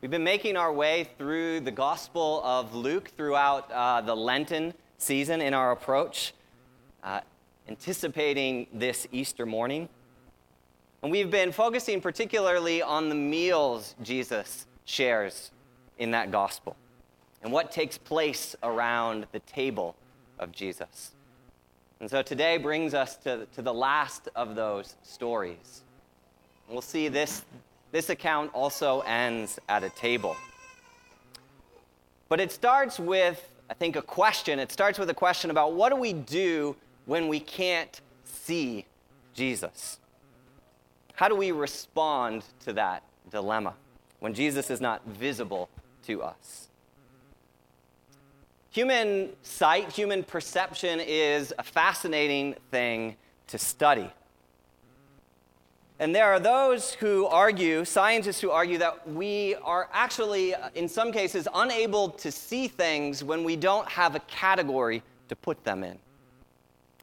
We've been making our way through the Gospel of Luke throughout uh, the Lenten season in our approach, uh, anticipating this Easter morning. And we've been focusing particularly on the meals Jesus shares in that Gospel and what takes place around the table of Jesus. And so today brings us to, to the last of those stories. We'll see this this account also ends at a table. But it starts with, I think, a question. It starts with a question about what do we do when we can't see Jesus? How do we respond to that dilemma when Jesus is not visible to us? Human sight, human perception is a fascinating thing to study. And there are those who argue, scientists who argue, that we are actually, in some cases, unable to see things when we don't have a category to put them in.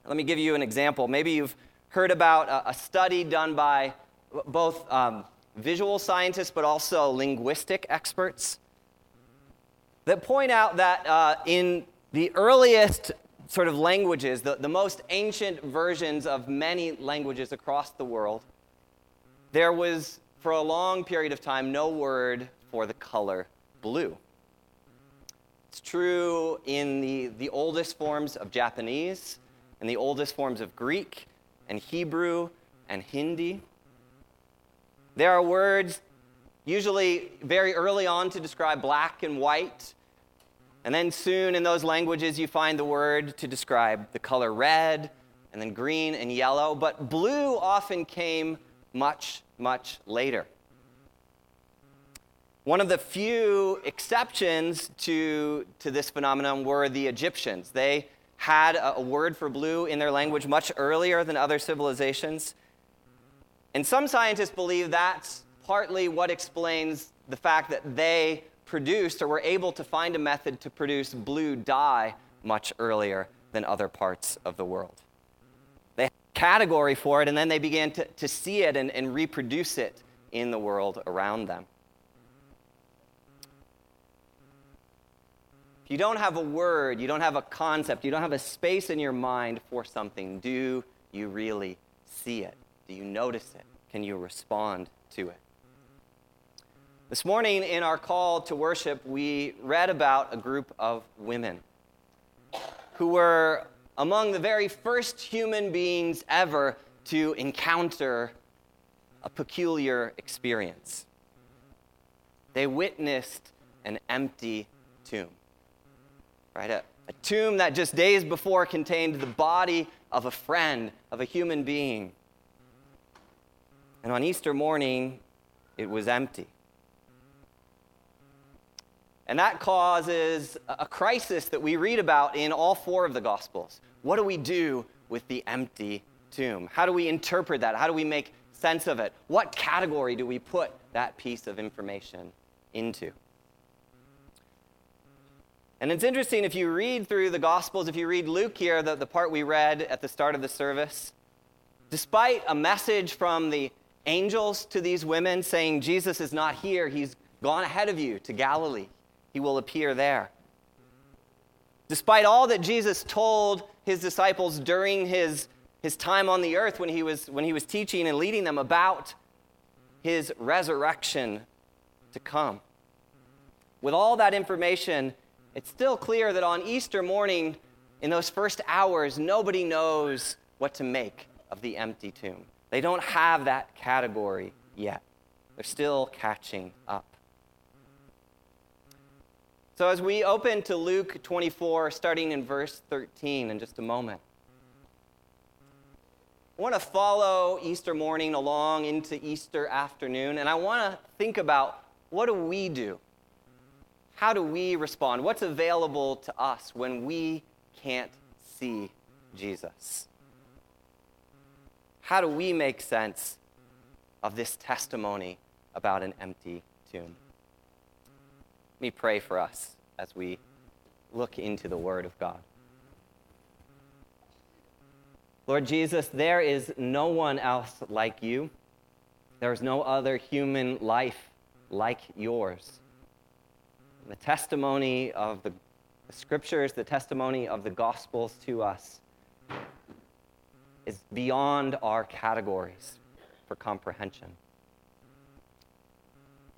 Let me give you an example. Maybe you've heard about a, study done by both um, visual scientists but also linguistic experts that point out that uh, in the earliest sort of languages, the, the most ancient versions of many languages across the world, there was, for a long period of time, no word for the color blue. It's true in the, the oldest forms of Japanese and the oldest forms of Greek and Hebrew and Hindi. There are words usually very early on to describe black and white. And then soon in those languages, you find the word to describe the color red, and then green and yellow. But blue often came much, much later. One of the few exceptions to, to this phenomenon were the Egyptians. They had a, a word for blue in their language much earlier than other civilizations. And some scientists believe that's partly what explains the fact that they produced or were able to find a method to produce blue dye much earlier than other parts of the world category for it, and then they began to, to see it and, and reproduce it in the world around them. If you don't have a word, you don't have a concept, you don't have a space in your mind for something, do you really see it? Do you notice it? Can you respond to it? This morning in our call to worship, we read about a group of women who were among the very first human beings ever to encounter a peculiar experience. They witnessed an empty tomb, right? A, a tomb that just days before contained the body of a friend, of a human being. And on Easter morning, it was empty. And that causes a crisis that we read about in all four of the Gospels. What do we do with the empty tomb? How do we interpret that? How do we make sense of it? What category do we put that piece of information into? And it's interesting if you read through the Gospels, if you read Luke here, the, the part we read at the start of the service, despite a message from the angels to these women saying, Jesus is not here, he's gone ahead of you to Galilee he will appear there. Despite all that Jesus told his disciples during his, his time on the earth when he, was, when he was teaching and leading them about his resurrection to come. With all that information, it's still clear that on Easter morning, in those first hours, nobody knows what to make of the empty tomb. They don't have that category yet. They're still catching up. So, as we open to Luke 24, starting in verse 13 in just a moment, I want to follow Easter morning along into Easter afternoon, and I want to think about what do we do? How do we respond? What's available to us when we can't see Jesus? How do we make sense of this testimony about an empty tomb? Me pray for us as we look into the Word of God. Lord Jesus, there is no one else like you. There is no other human life like yours. the testimony of the, the scriptures, the testimony of the gospels to us is beyond our categories for comprehension.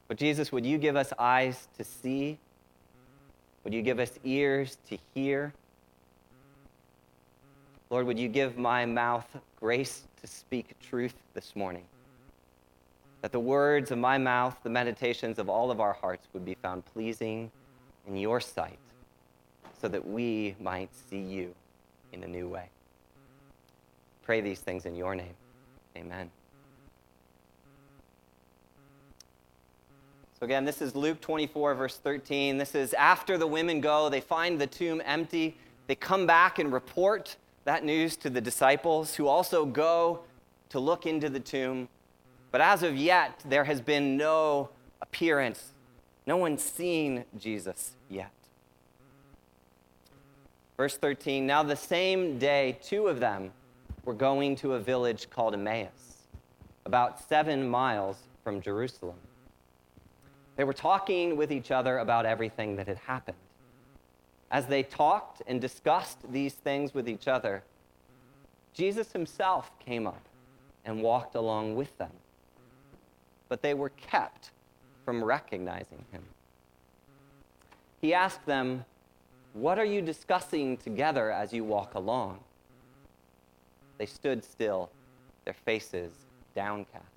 But Jesus, would you give us eyes to see? Would you give us ears to hear? Lord, would you give my mouth grace to speak truth this morning? That the words of my mouth, the meditations of all of our hearts would be found pleasing in your sight, so that we might see you in a new way. Pray these things in your name. Amen. So, again, this is Luke 24, verse 13. This is after the women go, they find the tomb empty. They come back and report that news to the disciples, who also go to look into the tomb. But as of yet, there has been no appearance. No one's seen Jesus yet. Verse 13 Now, the same day, two of them were going to a village called Emmaus, about seven miles from Jerusalem. They were talking with each other about everything that had happened. As they talked and discussed these things with each other, Jesus himself came up and walked along with them. But they were kept from recognizing him. He asked them, What are you discussing together as you walk along? They stood still, their faces downcast.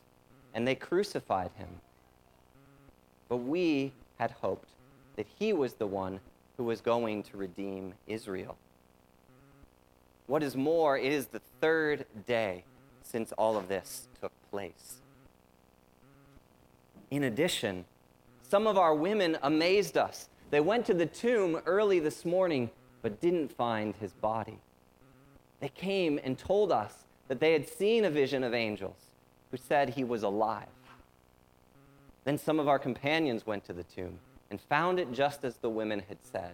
and they crucified him. But we had hoped that he was the one who was going to redeem Israel. What is more, it is the third day since all of this took place. In addition, some of our women amazed us. They went to the tomb early this morning but didn't find his body. They came and told us that they had seen a vision of angels who said he was alive. Then some of our companions went to the tomb and found it just as the women had said,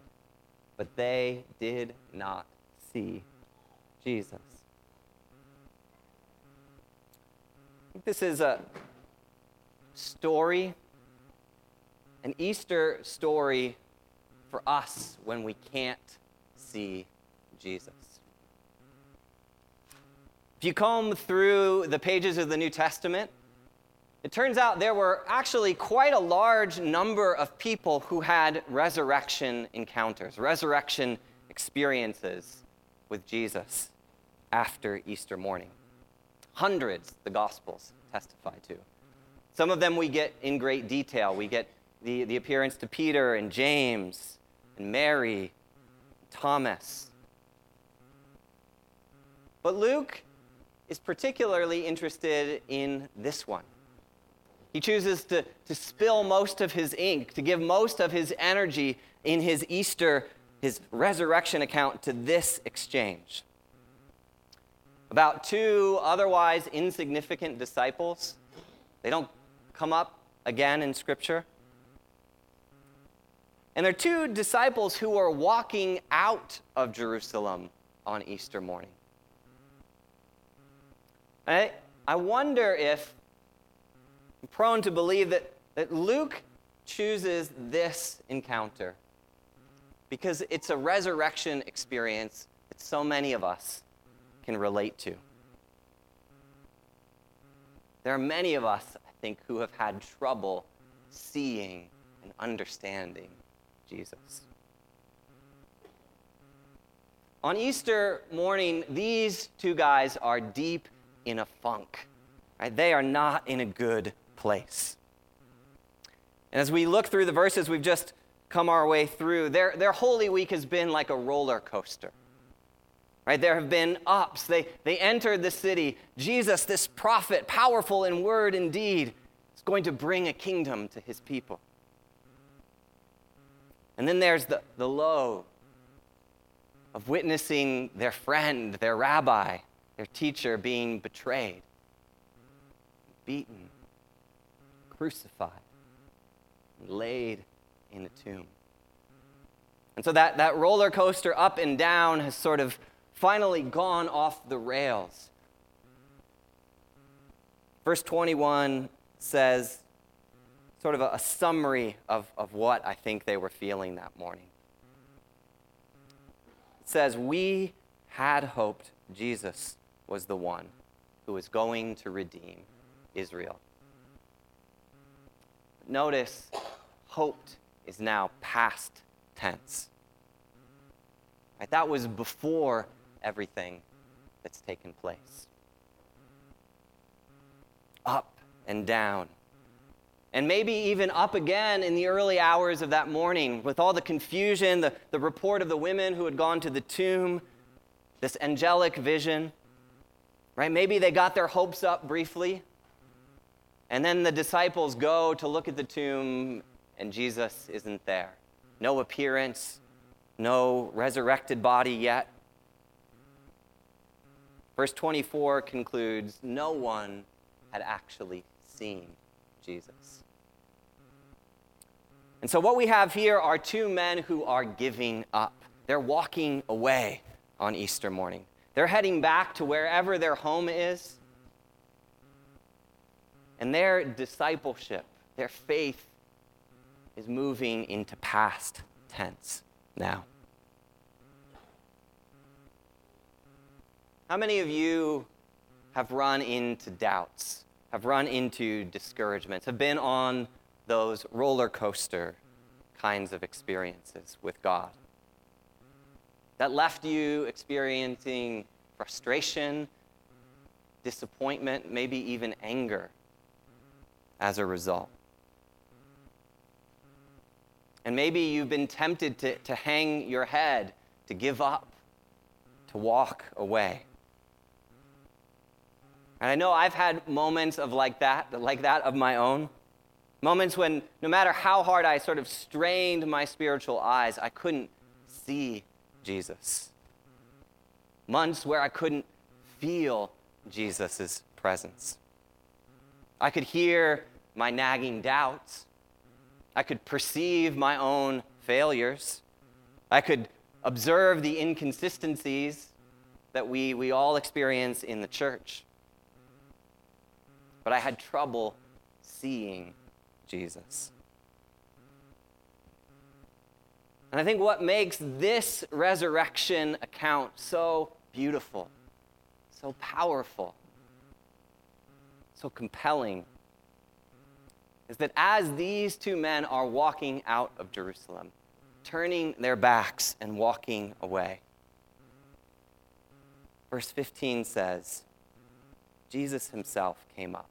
but they did not see Jesus. This is a story, an Easter story for us when we can't see Jesus. If you comb through the pages of the New Testament, it turns out there were actually quite a large number of people who had resurrection encounters, resurrection experiences with Jesus after Easter morning. Hundreds, the Gospels testify to. Some of them we get in great detail. We get the, the appearance to Peter and James and Mary, and Thomas. But Luke is particularly interested in this one. He chooses to, to spill most of his ink, to give most of his energy in his Easter, his resurrection account to this exchange. About two otherwise insignificant disciples, they don't come up again in Scripture. And they're two disciples who are walking out of Jerusalem on Easter morning. I, I wonder if I'm prone to believe that, that Luke chooses this encounter because it's a resurrection experience that so many of us can relate to. There are many of us, I think, who have had trouble seeing and understanding Jesus. On Easter morning, these two guys are deep in a funk. Right? They are not in a good place. And as we look through the verses we've just come our way through, their, their Holy Week has been like a roller coaster. Right? There have been ups. They, they entered the city. Jesus, this prophet, powerful in word and deed, is going to bring a kingdom to his people. And then there's the, the low of witnessing their friend, their rabbi, their teacher being betrayed, beaten, crucified, laid in a tomb. And so that, that roller coaster up and down has sort of finally gone off the rails. Verse 21 says, sort of a, a summary of, of what I think they were feeling that morning. It says, We had hoped Jesus was the one who was going to redeem Israel. Notice, hoped is now past tense. Right? That was before everything that's taken place. Up and down. And maybe even up again in the early hours of that morning with all the confusion, the, the report of the women who had gone to the tomb, this angelic vision. Right? Maybe they got their hopes up briefly. And then the disciples go to look at the tomb, and Jesus isn't there. No appearance, no resurrected body yet. Verse 24 concludes No one had actually seen Jesus. And so, what we have here are two men who are giving up. They're walking away on Easter morning. They're heading back to wherever their home is. And their discipleship, their faith, is moving into past tense now. How many of you have run into doubts, have run into discouragements, have been on those roller coaster kinds of experiences with God? That left you experiencing frustration, disappointment, maybe even anger as a result. And maybe you've been tempted to, to hang your head, to give up, to walk away. And I know I've had moments of like that, like that of my own. Moments when no matter how hard I sort of strained my spiritual eyes, I couldn't see Jesus. Months where I couldn't feel Jesus' presence. I could hear my nagging doubts. I could perceive my own failures. I could observe the inconsistencies that we, we all experience in the church but I had trouble seeing Jesus. And I think what makes this resurrection account so beautiful, so powerful, so compelling is that as these two men are walking out of Jerusalem, turning their backs and walking away, verse 15 says, Jesus himself came up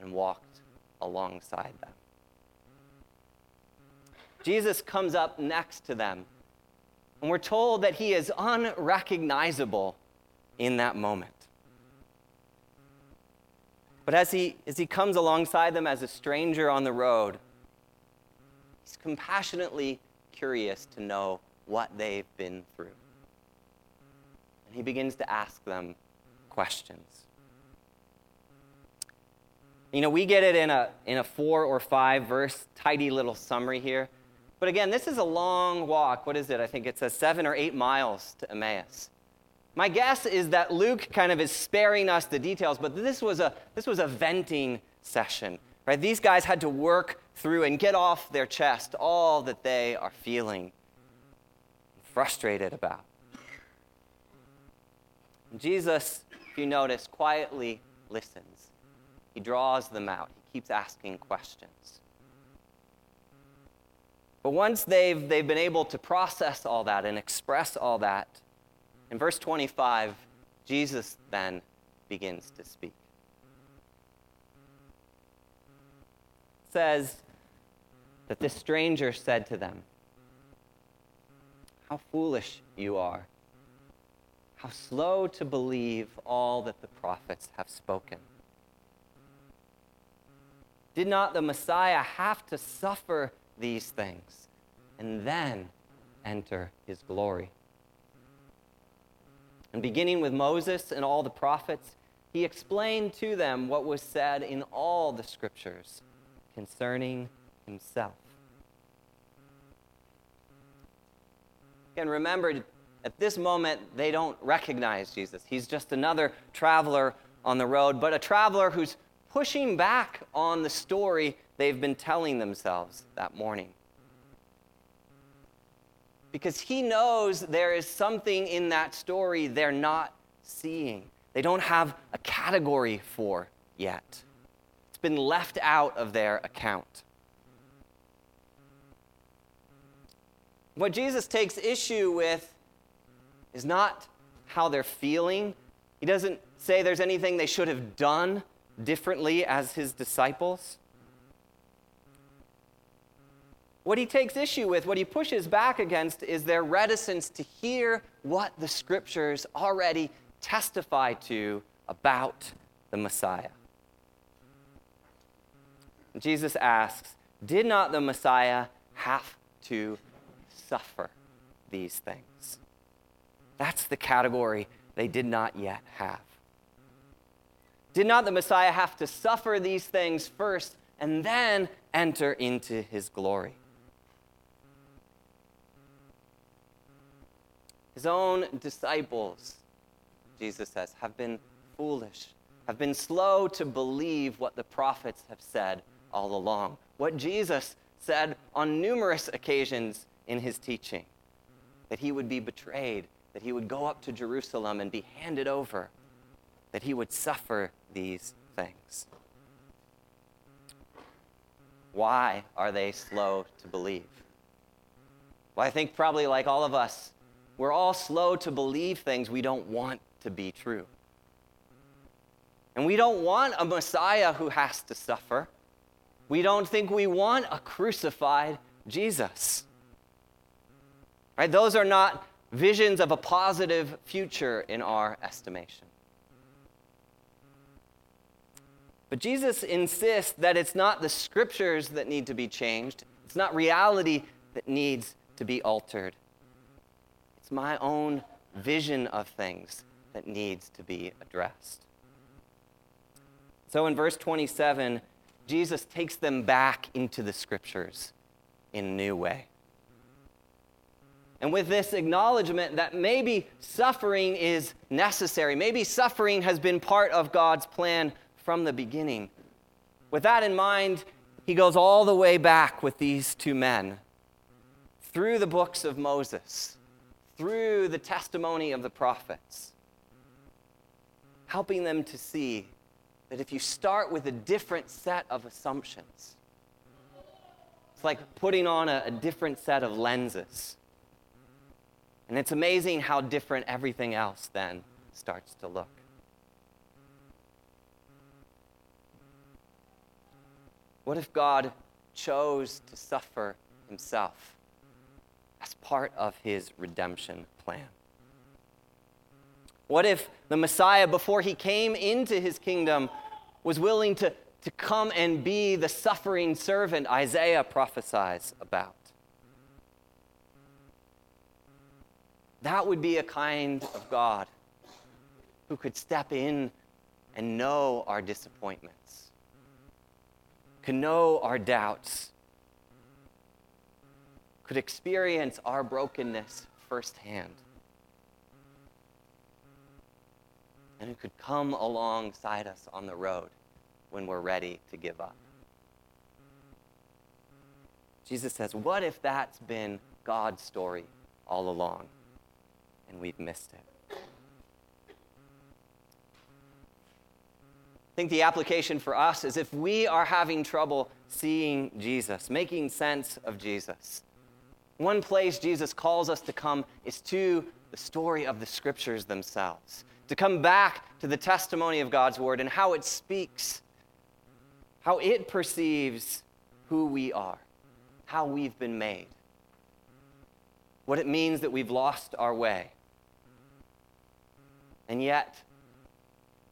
and walked alongside them. Jesus comes up next to them, and we're told that he is unrecognizable in that moment. But as he, as he comes alongside them as a stranger on the road, he's compassionately curious to know what they've been through. And he begins to ask them questions. You know, we get it in a, in a four or five verse, tidy little summary here. But again, this is a long walk. What is it? I think it says seven or eight miles to Emmaus. My guess is that Luke kind of is sparing us the details, but this was a, this was a venting session. Right? These guys had to work through and get off their chest all that they are feeling frustrated about. Jesus, if you notice, quietly listens. He draws them out. He keeps asking questions. But once they've, they've been able to process all that and express all that, in verse 25, Jesus then begins to speak. It says that this stranger said to them, How foolish you are! How slow to believe all that the prophets have spoken. Did not the Messiah have to suffer these things and then enter his glory? And beginning with Moses and all the prophets, he explained to them what was said in all the scriptures concerning himself. And remember, at this moment, they don't recognize Jesus. He's just another traveler on the road, but a traveler who's pushing back on the story they've been telling themselves that morning. Because he knows there is something in that story they're not seeing, they don't have a category for yet. It's been left out of their account. What Jesus takes issue with is not how they're feeling. He doesn't say there's anything they should have done differently as his disciples. What he takes issue with, what he pushes back against, is their reticence to hear what the scriptures already testify to about the Messiah. Jesus asks, Did not the Messiah have to suffer these things? That's the category they did not yet have. Did not the Messiah have to suffer these things first and then enter into his glory? His own disciples, Jesus says, have been foolish, have been slow to believe what the prophets have said all along, what Jesus said on numerous occasions in his teaching that he would be betrayed, that he would go up to Jerusalem and be handed over, that he would suffer these things. Why are they slow to believe? Well, I think probably like all of us, we're all slow to believe things we don't want to be true. And we don't want a Messiah who has to suffer. We don't think we want a crucified Jesus. Right? Those are not visions of a positive future in our estimation. But Jesus insists that it's not the scriptures that need to be changed, it's not reality that needs to be altered. It's my own vision of things that needs to be addressed. So in verse 27, Jesus takes them back into the scriptures in a new way. And with this acknowledgement that maybe suffering is necessary, maybe suffering has been part of God's plan from the beginning. With that in mind, he goes all the way back with these two men through the books of Moses, through the testimony of the prophets, helping them to see that if you start with a different set of assumptions, it's like putting on a, a different set of lenses and it's amazing how different everything else then starts to look. What if God chose to suffer himself as part of his redemption plan? What if the Messiah, before he came into his kingdom, was willing to, to come and be the suffering servant Isaiah prophesies about? That would be a kind of God who could step in and know our disappointments, could know our doubts, could experience our brokenness firsthand, and who could come alongside us on the road when we're ready to give up. Jesus says, What if that's been God's story all along? and we've missed it. I think the application for us is if we are having trouble seeing Jesus, making sense of Jesus, one place Jesus calls us to come is to the story of the scriptures themselves, to come back to the testimony of God's word and how it speaks, how it perceives who we are, how we've been made, what it means that we've lost our way, and yet,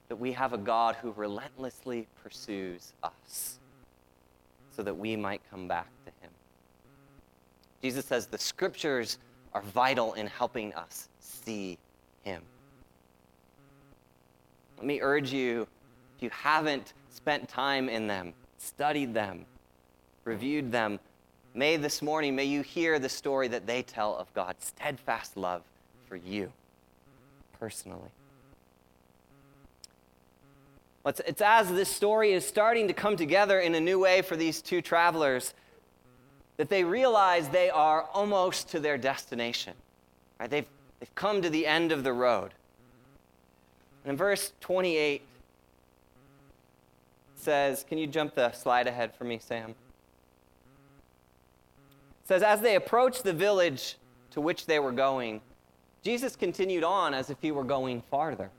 that we have a God who relentlessly pursues us, so that we might come back to him. Jesus says the scriptures are vital in helping us see him. Let me urge you, if you haven't spent time in them, studied them, reviewed them, may this morning, may you hear the story that they tell of God's steadfast love for you personally. It's, as this story is starting to come together in a new way for these two travelers that they realize they are almost to their destination. Right? They've, they've come to the end of the road. And in verse 28 says, Can you jump the slide ahead for me, Sam? It says, As they approached the village to which they were going, Jesus continued on as if he were going farther.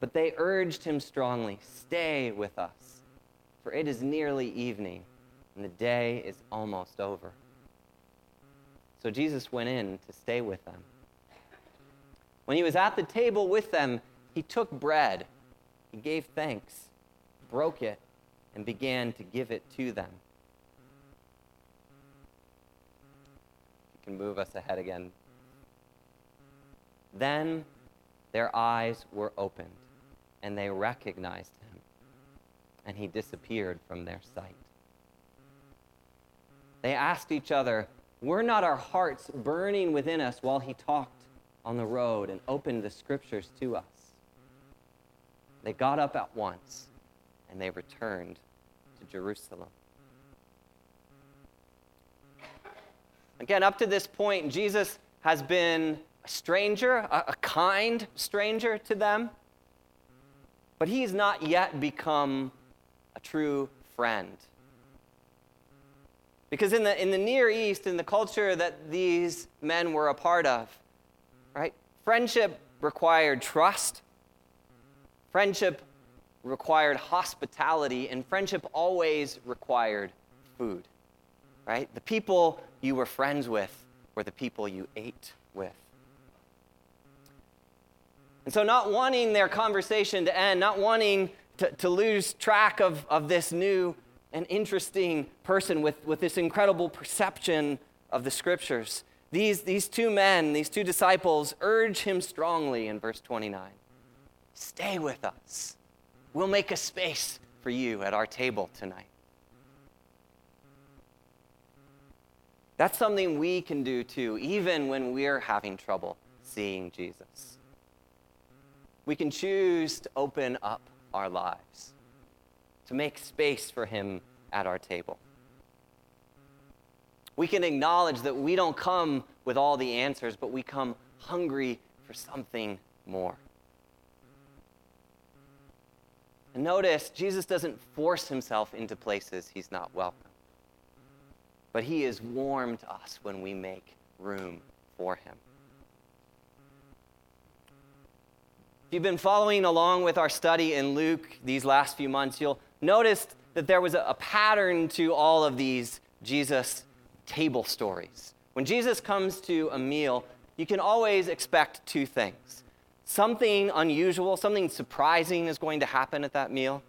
But they urged him strongly, Stay with us, for it is nearly evening and the day is almost over. So Jesus went in to stay with them. When he was at the table with them, he took bread, he gave thanks, broke it, and began to give it to them. You can move us ahead again. Then their eyes were opened, and they recognized him, and he disappeared from their sight. They asked each other, Were not our hearts burning within us while he talked on the road and opened the scriptures to us? They got up at once and they returned to Jerusalem. Again, up to this point, Jesus has been a stranger, a, a kind stranger to them, but he's not yet become a true friend. Because in the, in the Near East, in the culture that these men were a part of, right, friendship required trust, friendship required hospitality, and friendship always required food, right? The people you were friends with were the people you ate with. And so, not wanting their conversation to end, not wanting to, to lose track of, of this new an interesting person with, with this incredible perception of the scriptures. These, these two men, these two disciples, urge him strongly in verse 29 Stay with us. We'll make a space for you at our table tonight. That's something we can do too, even when we're having trouble seeing Jesus. We can choose to open up our lives to make space for Him at our table. We can acknowledge that we don't come with all the answers, but we come hungry for something more. And notice, Jesus doesn't force himself into places he's not welcome, but he is warm to us when we make room for him. If you've been following along with our study in Luke these last few months, you'll noticed that there was a, a pattern to all of these Jesus table stories. When Jesus comes to a meal, you can always expect two things something unusual, something surprising is going to happen at that meal.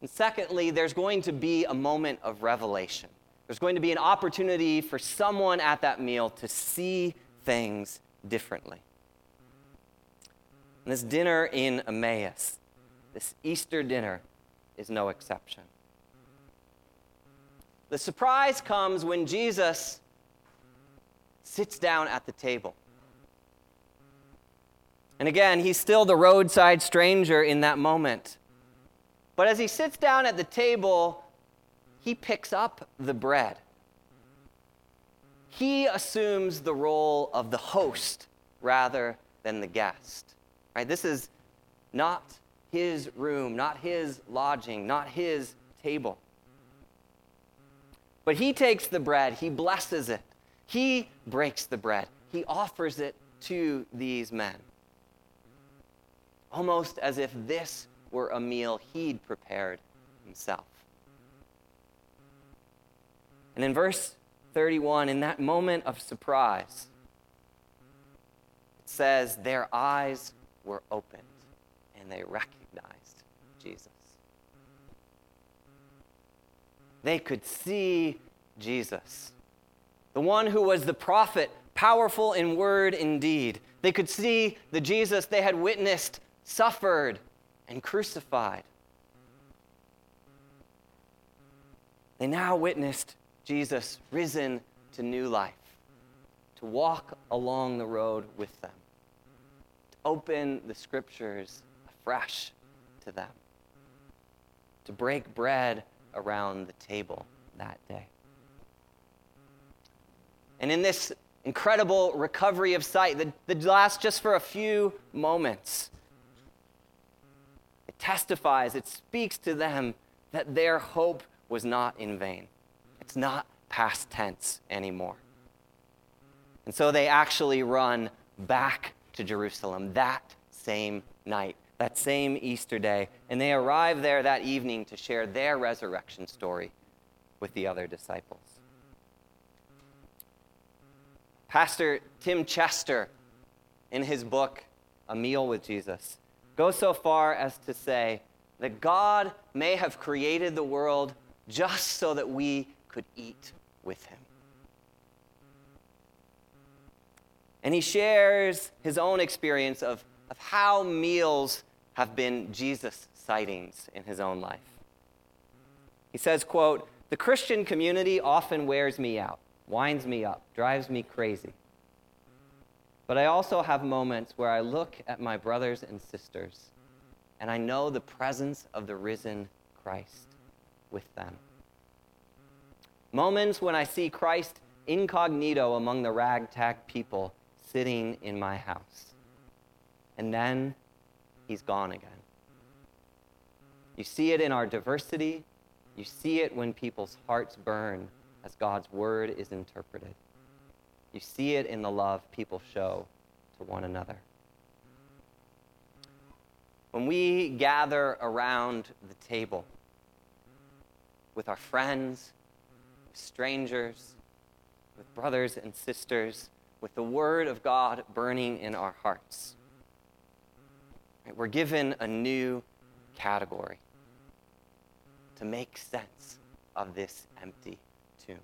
And secondly, there's going to be a moment of revelation. There's going to be an opportunity for someone at that meal to see things differently. And this dinner in Emmaus this Easter dinner is no exception. The surprise comes when Jesus sits down at the table. And again, he's still the roadside stranger in that moment. But as he sits down at the table, he picks up the bread. He assumes the role of the host rather than the guest. Right? This is not his room, not his lodging, not his table. But he takes the bread, he blesses it, he breaks the bread, he offers it to these men. Almost as if this were a meal he'd prepared himself. And in verse 31, in that moment of surprise, it says, Their eyes were opened and they recognized Jesus. they could see Jesus, the one who was the prophet, powerful in word and deed. They could see the Jesus they had witnessed, suffered, and crucified. They now witnessed Jesus risen to new life, to walk along the road with them, to open the scriptures afresh to them, to break bread around the table that day. And in this incredible recovery of sight that, lasts just for a few moments, it testifies, it speaks to them that their hope was not in vain. It's not past tense anymore. And so they actually run back to Jerusalem that same night, that same Easter day, and they arrive there that evening to share their resurrection story with the other disciples. Pastor Tim Chester, in his book, A Meal with Jesus, goes so far as to say that God may have created the world just so that we could eat with him. And he shares his own experience of, of how meals have been Jesus sightings in his own life. He says, quote, the Christian community often wears me out winds me up, drives me crazy. But I also have moments where I look at my brothers and sisters and I know the presence of the risen Christ with them. Moments when I see Christ incognito among the ragtag people sitting in my house. And then he's gone again. You see it in our diversity. You see it when people's hearts burn as God's word is interpreted. You see it in the love people show to one another. When we gather around the table with our friends, with strangers, with brothers and sisters, with the Word of God burning in our hearts, we're given a new category to make sense of this empty tomb.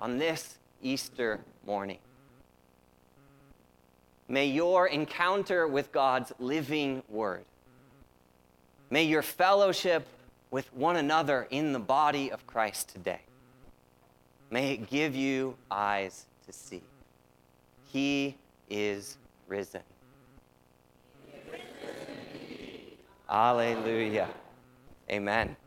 On this Easter morning, may your encounter with God's living word, may your fellowship with one another in the body of Christ today, may it give you eyes to see. He is risen. Alleluia. Amen.